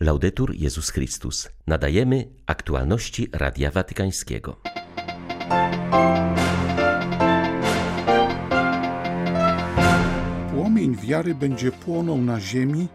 Laudetur Jezus Chrystus. Nadajemy aktualności Radia Watykańskiego. Płomień wiary będzie płonął na ziemi,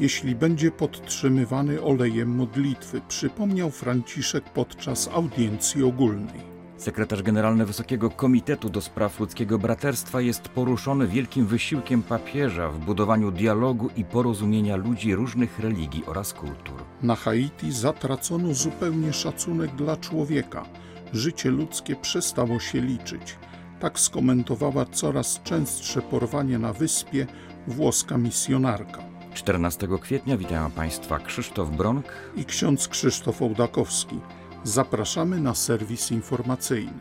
jeśli będzie podtrzymywany olejem modlitwy, przypomniał Franciszek podczas audiencji ogólnej. Sekretarz Generalny Wysokiego Komitetu do Spraw Ludzkiego Braterstwa jest poruszony wielkim wysiłkiem papieża w budowaniu dialogu i porozumienia ludzi różnych religii oraz kultur. Na Haiti zatracono zupełnie szacunek dla człowieka. Życie ludzkie przestało się liczyć. Tak skomentowała coraz częstsze porwanie na wyspie włoska misjonarka. 14 kwietnia witają Państwa Krzysztof Bronk i ksiądz Krzysztof Ołdakowski. Zapraszamy na serwis informacyjny.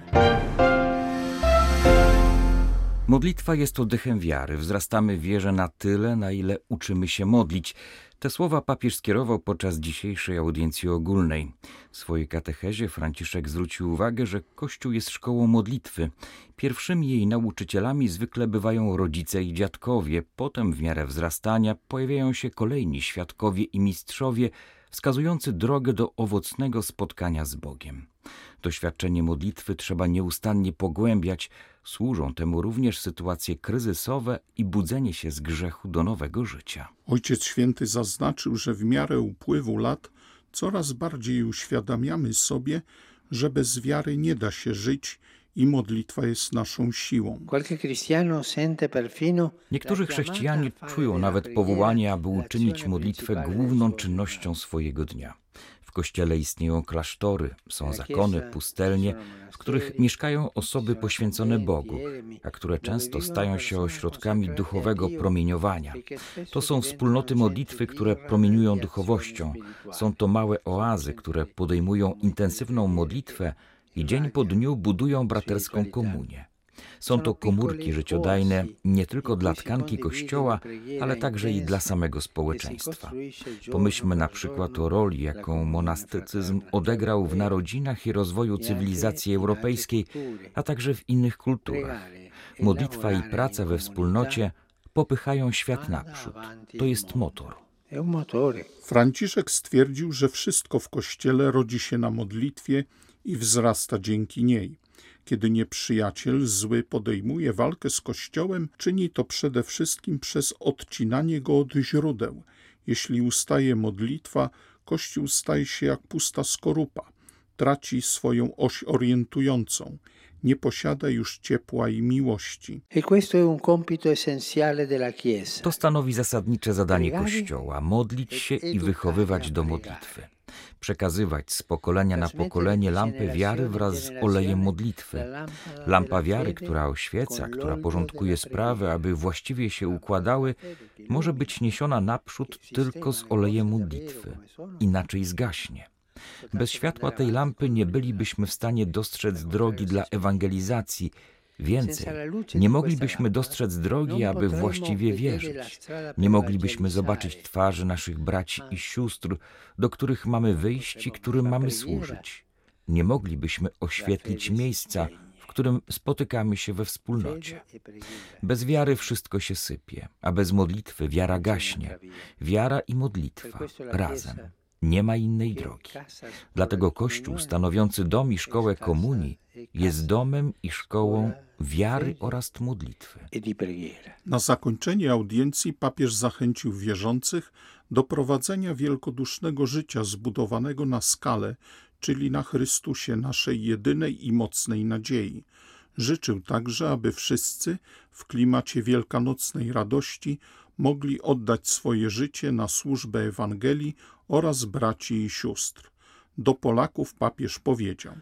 Modlitwa jest oddechem wiary. Wzrastamy w wierze na tyle, na ile uczymy się modlić. Te słowa papież skierował podczas dzisiejszej audiencji ogólnej. W swojej katechezie Franciszek zwrócił uwagę, że Kościół jest szkołą modlitwy. Pierwszymi jej nauczycielami zwykle bywają rodzice i dziadkowie, potem w miarę wzrastania pojawiają się kolejni świadkowie i mistrzowie, wskazujący drogę do owocnego spotkania z Bogiem. Doświadczenie modlitwy trzeba nieustannie pogłębiać, służą temu również sytuacje kryzysowe i budzenie się z grzechu do nowego życia. Ojciec Święty zaznaczył, że w miarę upływu lat coraz bardziej uświadamiamy sobie, że bez wiary nie da się żyć i modlitwa jest naszą siłą. Niektórzy chrześcijanie czują nawet powołanie, aby uczynić modlitwę główną czynnością swojego dnia. W kościele istnieją klasztory, są zakony, pustelnie, w których mieszkają osoby poświęcone Bogu, a które często stają się ośrodkami duchowego promieniowania. To są wspólnoty modlitwy, które promieniują duchowością. Są to małe oazy, które podejmują intensywną modlitwę i dzień po dniu budują braterską komunię. Są to komórki życiodajne nie tylko dla tkanki Kościoła, ale także i dla samego społeczeństwa. Pomyślmy na przykład o roli, jaką monastycyzm odegrał w narodzinach i rozwoju cywilizacji europejskiej, a także w innych kulturach. Modlitwa i praca we wspólnocie popychają świat naprzód. To jest motor. Franciszek stwierdził, że wszystko w Kościele rodzi się na modlitwie i wzrasta dzięki niej. Kiedy nieprzyjaciel zły podejmuje walkę z Kościołem, czyni to przede wszystkim przez odcinanie go od źródeł. Jeśli ustaje modlitwa, Kościół staje się jak pusta skorupa, traci swoją oś orientującą nie posiada już ciepła i miłości. To stanowi zasadnicze zadanie Kościoła modlić się i wychowywać do modlitwy przekazywać z pokolenia na pokolenie lampę wiary wraz z olejem modlitwy. Lampa wiary, która oświeca, która porządkuje sprawy, aby właściwie się układały, może być niesiona naprzód tylko z olejem modlitwy, inaczej zgaśnie. Bez światła tej lampy nie bylibyśmy w stanie dostrzec drogi dla ewangelizacji, Więcej, nie moglibyśmy dostrzec drogi, aby właściwie wierzyć. Nie moglibyśmy zobaczyć twarzy naszych braci i sióstr, do których mamy wyjść i którym mamy służyć. Nie moglibyśmy oświetlić miejsca, w którym spotykamy się we wspólnocie. Bez wiary wszystko się sypie, a bez modlitwy wiara gaśnie. Wiara i modlitwa razem. Nie ma innej drogi. Dlatego Kościół stanowiący dom i szkołę komunii jest domem i szkołą wiary oraz modlitwy. Na zakończenie audiencji papież zachęcił wierzących do prowadzenia wielkodusznego życia zbudowanego na skalę, czyli na Chrystusie, naszej jedynej i mocnej nadziei. Życzył także, aby wszyscy w klimacie wielkanocnej radości mogli oddać swoje życie na służbę Ewangelii oraz braci i sióstr. Do Polaków papież powiedział: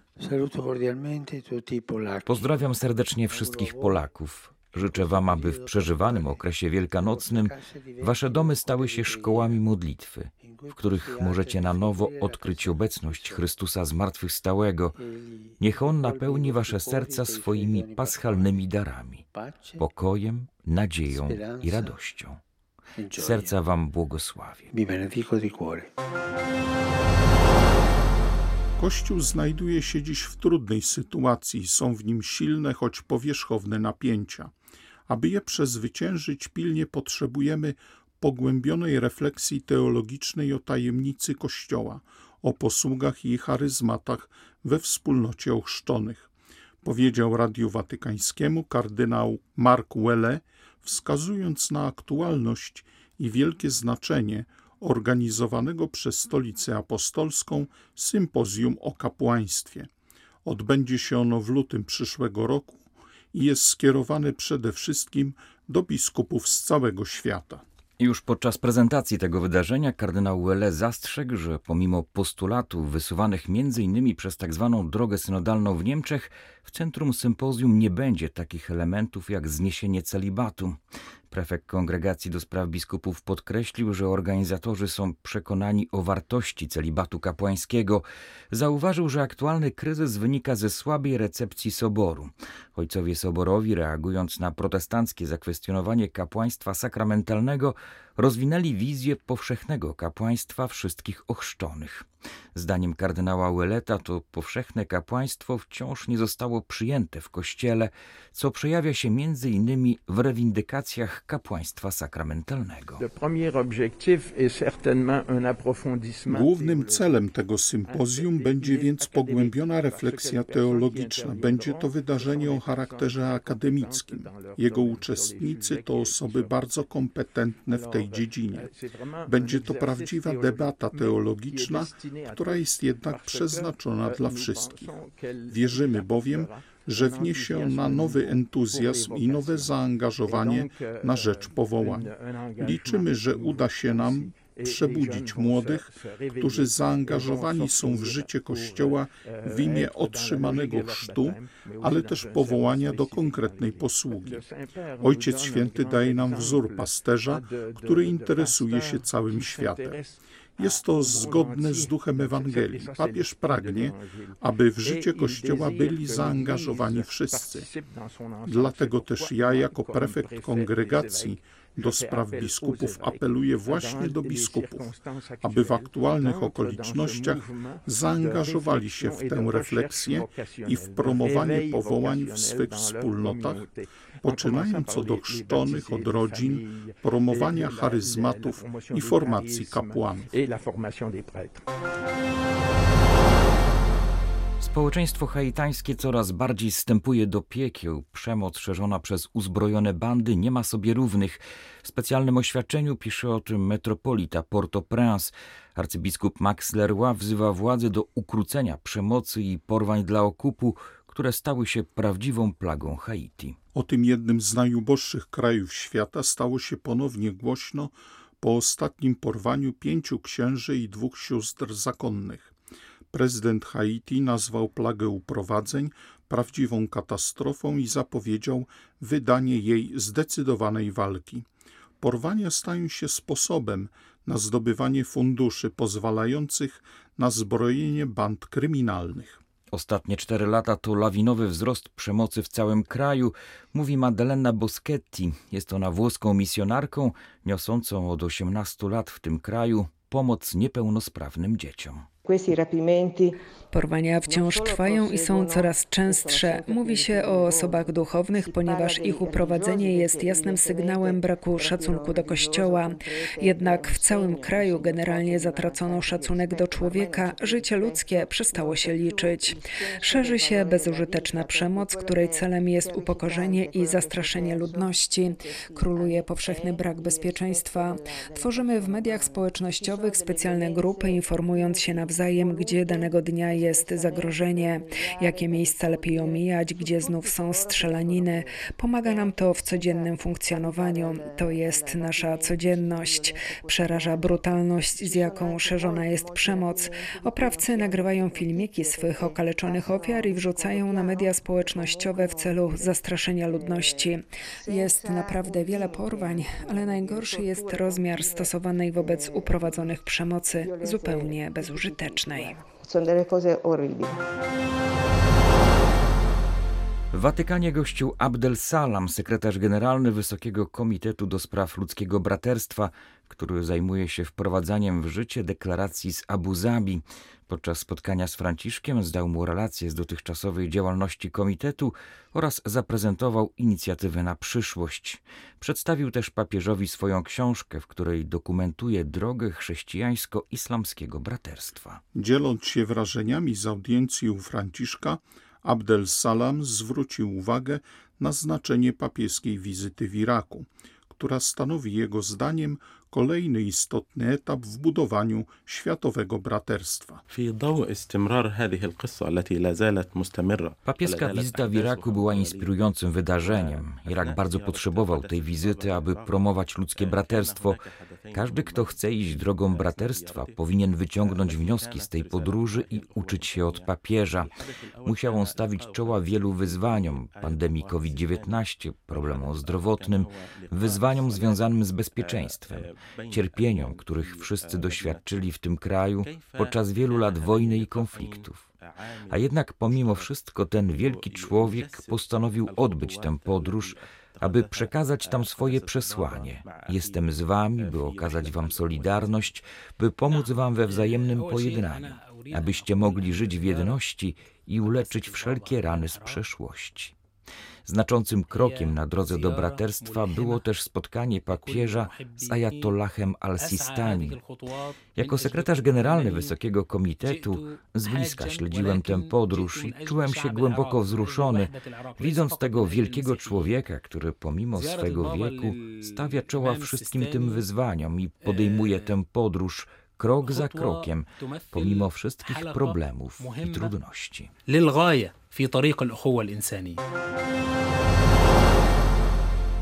Pozdrawiam serdecznie wszystkich Polaków. Życzę Wam, aby w przeżywanym okresie wielkanocnym Wasze domy stały się szkołami modlitwy, w których możecie na nowo odkryć obecność Chrystusa zmartwychwstałego. Niech On napełni Wasze serca swoimi paschalnymi darami, pokojem, nadzieją i radością. Serca Wam błogosławię. Kościół znajduje się dziś w trudnej sytuacji, są w nim silne, choć powierzchowne napięcia. Aby je przezwyciężyć, pilnie potrzebujemy pogłębionej refleksji teologicznej o tajemnicy Kościoła, o posługach i charyzmatach we wspólnocie ochrzczonych, powiedział Radiu Watykańskiemu kardynał Mark Welle, wskazując na aktualność i wielkie znaczenie organizowanego przez Stolicę Apostolską sympozjum o kapłaństwie. Odbędzie się ono w lutym przyszłego roku i jest skierowane przede wszystkim do biskupów z całego świata. Już podczas prezentacji tego wydarzenia kardynał Welle zastrzegł, że pomimo postulatów wysuwanych m.in. przez tzw. Tak drogę synodalną w Niemczech, w centrum sympozjum nie będzie takich elementów jak zniesienie celibatu. Prefekt Kongregacji do Spraw Biskupów podkreślił, że organizatorzy są przekonani o wartości celibatu kapłańskiego. Zauważył, że aktualny kryzys wynika ze słabej recepcji soboru. Ojcowie soborowi, reagując na protestanckie zakwestionowanie kapłaństwa sakramentalnego, rozwinęli wizję powszechnego kapłaństwa wszystkich ochrzczonych. Zdaniem kardynała Weleta to powszechne kapłaństwo wciąż nie zostało przyjęte w Kościele, co przejawia się między innymi w rewindykacjach kapłaństwa sakramentalnego. Głównym celem tego sympozjum będzie więc pogłębiona refleksja teologiczna. Będzie to wydarzenie o charakterze akademickim. Jego uczestnicy to osoby bardzo kompetentne w tej dziedzinie. Będzie to prawdziwa debata teologiczna, która jest jednak przeznaczona dla wszystkich. Wierzymy bowiem, że wniesie na nowy entuzjazm i nowe zaangażowanie na rzecz powołania. Liczymy, że uda się nam przebudzić młodych, którzy zaangażowani są w życie Kościoła w imię otrzymanego chrztu, ale też powołania do konkretnej posługi. Ojciec Święty daje nam wzór pasterza, który interesuje się całym światem. Jest to zgodne z duchem Ewangelii. Papież pragnie, aby w życie Kościoła byli zaangażowani wszyscy. Dlatego też ja, jako prefekt kongregacji, do spraw biskupów apeluje właśnie do biskupów, aby w aktualnych okolicznościach zaangażowali się w tę refleksję i w promowanie powołań w swych wspólnotach, poczynając od ochrzczonych, od rodzin, promowania charyzmatów i formacji kapłanów. Społeczeństwo haitańskie coraz bardziej stępuje do piekieł. Przemoc szerzona przez uzbrojone bandy nie ma sobie równych. W specjalnym oświadczeniu pisze o tym metropolita Port-au-Prince. Arcybiskup Max Leroy wzywa władze do ukrócenia przemocy i porwań dla okupu, które stały się prawdziwą plagą Haiti. O tym jednym z najuboższych krajów świata stało się ponownie głośno po ostatnim porwaniu pięciu księży i dwóch sióstr zakonnych. Prezydent Haiti nazwał plagę uprowadzeń prawdziwą katastrofą i zapowiedział wydanie jej zdecydowanej walki. Porwania stają się sposobem na zdobywanie funduszy pozwalających na zbrojenie band kryminalnych. Ostatnie cztery lata to lawinowy wzrost przemocy w całym kraju, mówi Maddalena Boschetti. Jest ona włoską misjonarką, niosącą od 18 lat w tym kraju pomoc niepełnosprawnym dzieciom. Porwania wciąż trwają i są coraz częstsze. Mówi się o osobach duchownych, ponieważ ich uprowadzenie jest jasnym sygnałem braku szacunku do Kościoła. Jednak w całym kraju generalnie zatracono szacunek do człowieka, życie ludzkie przestało się liczyć. Szerzy się bezużyteczna przemoc, której celem jest upokorzenie i zastraszenie ludności. Króluje powszechny brak bezpieczeństwa. Tworzymy w mediach społecznościowych specjalne grupy, informując się nawzajem, gdzie danego dnia jest zagrożenie, jakie miejsca lepiej omijać, gdzie znów są strzelaniny. Pomaga nam to w codziennym funkcjonowaniu. To jest nasza codzienność. Przeraża brutalność, z jaką szerzona jest przemoc. Oprawcy nagrywają filmiki swych okaleczonych ofiar i wrzucają na media społecznościowe w celu zastraszenia ludności. Jest naprawdę wiele porwań, ale najgorszy jest rozmiar stosowanej wobec uprowadzonych przemocy, zupełnie bezużytecznej sono delle cose orribili. W Watykanie gościł Abdel Salam, sekretarz generalny Wysokiego Komitetu do Spraw Ludzkiego Braterstwa, który zajmuje się wprowadzaniem w życie deklaracji z Abu Zabi. Podczas spotkania z Franciszkiem zdał mu relację z dotychczasowej działalności komitetu oraz zaprezentował inicjatywy na przyszłość. Przedstawił też papieżowi swoją książkę, w której dokumentuje drogę chrześcijańsko-islamskiego braterstwa. Dzieląc się wrażeniami z audiencji u Franciszka, Abdel Salam zwrócił uwagę na znaczenie papieskiej wizyty w Iraku, która stanowi jego zdaniem kolejny istotny etap w budowaniu światowego braterstwa. Papieska wizyta w Iraku była inspirującym wydarzeniem. Irak bardzo potrzebował tej wizyty, aby promować ludzkie braterstwo. Każdy, kto chce iść drogą braterstwa, powinien wyciągnąć wnioski z tej podróży i uczyć się od papieża. Musiał on stawić czoła wielu wyzwaniom pandemii COVID-19, problemom zdrowotnym, wyzwaniom związanym z bezpieczeństwem cierpieniom, których wszyscy doświadczyli w tym kraju podczas wielu lat wojny i konfliktów. A jednak pomimo wszystko ten wielki człowiek postanowił odbyć tę podróż, aby przekazać tam swoje przesłanie. Jestem z wami, by okazać wam solidarność, by pomóc wam we wzajemnym pojednaniu, abyście mogli żyć w jedności i uleczyć wszelkie rany z przeszłości. Znaczącym krokiem na drodze do braterstwa było też spotkanie papieża z Ayatollahem al-Sistani. Jako sekretarz generalny Wysokiego Komitetu z bliska śledziłem tę podróż i czułem się głęboko wzruszony, widząc tego wielkiego człowieka, który pomimo swego wieku stawia czoła wszystkim tym wyzwaniom i podejmuje tę podróż krok za krokiem, pomimo wszystkich problemów i trudności.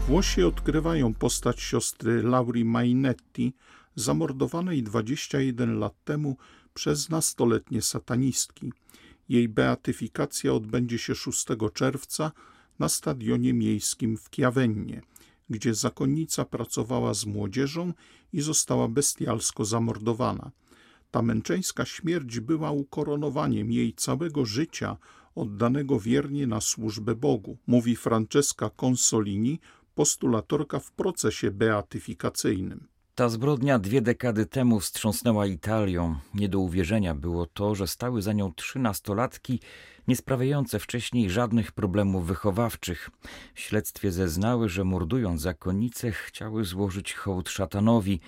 Włosi odkrywają postać siostry Lauri Mainetti, zamordowanej 21 lat temu przez nastoletnie satanistki. Jej beatyfikacja odbędzie się 6 czerwca na stadionie miejskim w Chiavennie, gdzie zakonnica pracowała z młodzieżą i została bestialsko zamordowana. Ta męczeńska śmierć była ukoronowaniem jej całego życia oddanego wiernie na służbę Bogu, mówi Francesca Consolini, postulatorka w procesie beatyfikacyjnym. Ta zbrodnia dwie dekady temu wstrząsnęła Italią. Nie do uwierzenia było to, że stały za nią trzy nastolatki, nie sprawiające wcześniej żadnych problemów wychowawczych. W śledztwie zeznały, że mordując zakonnice chciały złożyć hołd szatanowi.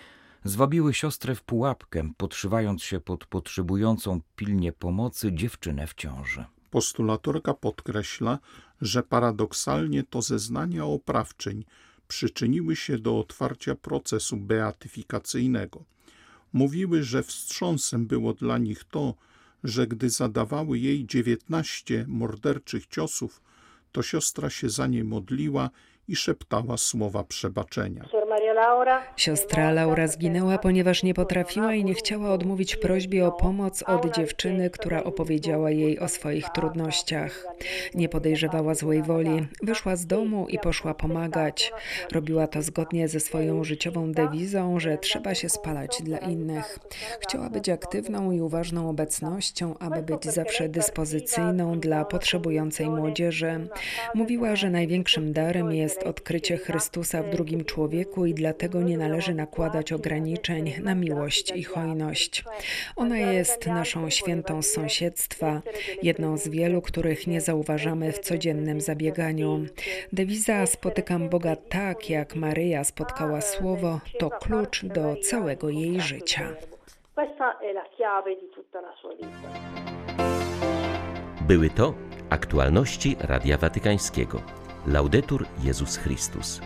Zwabiły siostrę w pułapkę, podszywając się pod potrzebującą pilnie pomocy dziewczynę w ciąży. Postulatorka podkreśla, że paradoksalnie to zeznania oprawczyń przyczyniły się do otwarcia procesu beatyfikacyjnego. Mówiły, że wstrząsem było dla nich to, że gdy zadawały jej dziewiętnaście morderczych ciosów, to siostra się za nie modliła i szeptała słowa przebaczenia. Siostra Laura zginęła, ponieważ nie potrafiła i nie chciała odmówić prośbie o pomoc od dziewczyny, która opowiedziała jej o swoich trudnościach. Nie podejrzewała złej woli, wyszła z domu i poszła pomagać. Robiła to zgodnie ze swoją życiową dewizą, że trzeba się spalać dla innych. Chciała być aktywną i uważną obecnością, aby być zawsze dyspozycyjną dla potrzebującej młodzieży. Mówiła, że największym darem jest odkrycie Chrystusa w drugim człowieku i dlatego nie należy nakładać ograniczeń na miłość i hojność. Ona jest naszą świętą z sąsiedztwa, jedną z wielu, których nie zauważamy w codziennym zabieganiu. Dewiza Spotykam Boga tak, jak Maryja spotkała Słowo, to klucz do całego jej życia. Były to aktualności Radia Watykańskiego. Laudetur Jezus Chrystus.